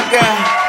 rocker.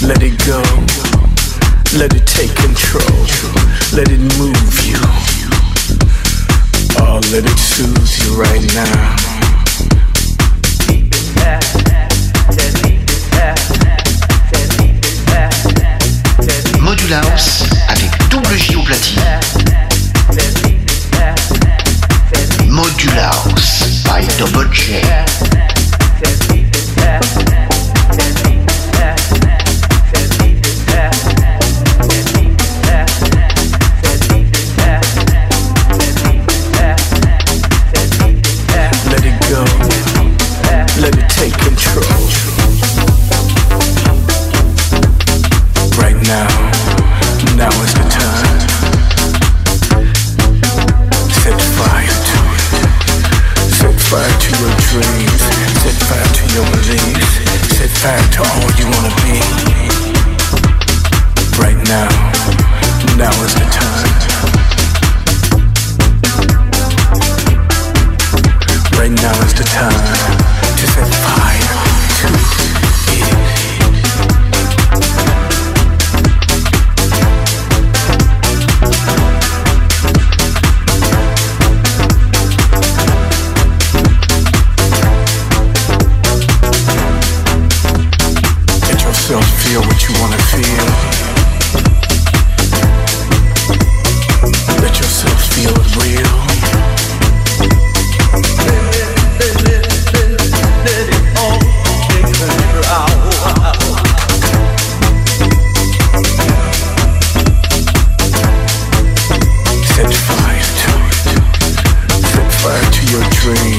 Let it go. Let it take control. Let it move you. Oh, let it soothe you right now. Modul House avec double J au platine. Modul House by Double J. dream.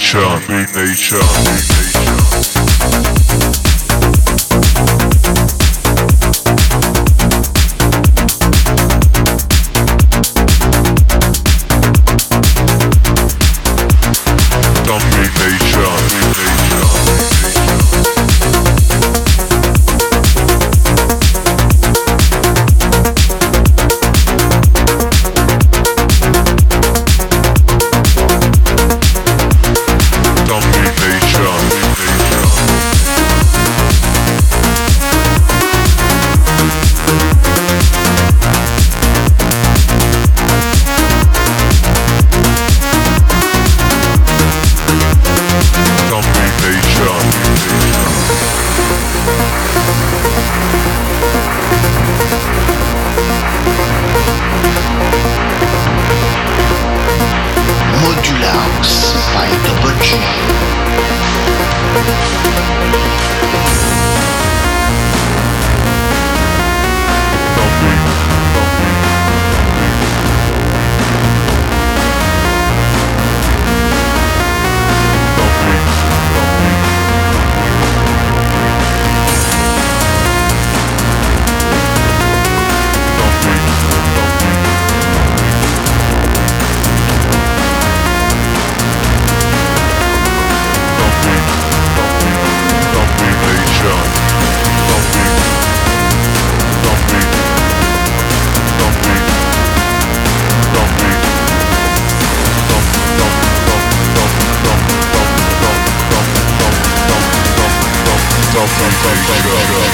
Nation, Nation, Nation. Par Double J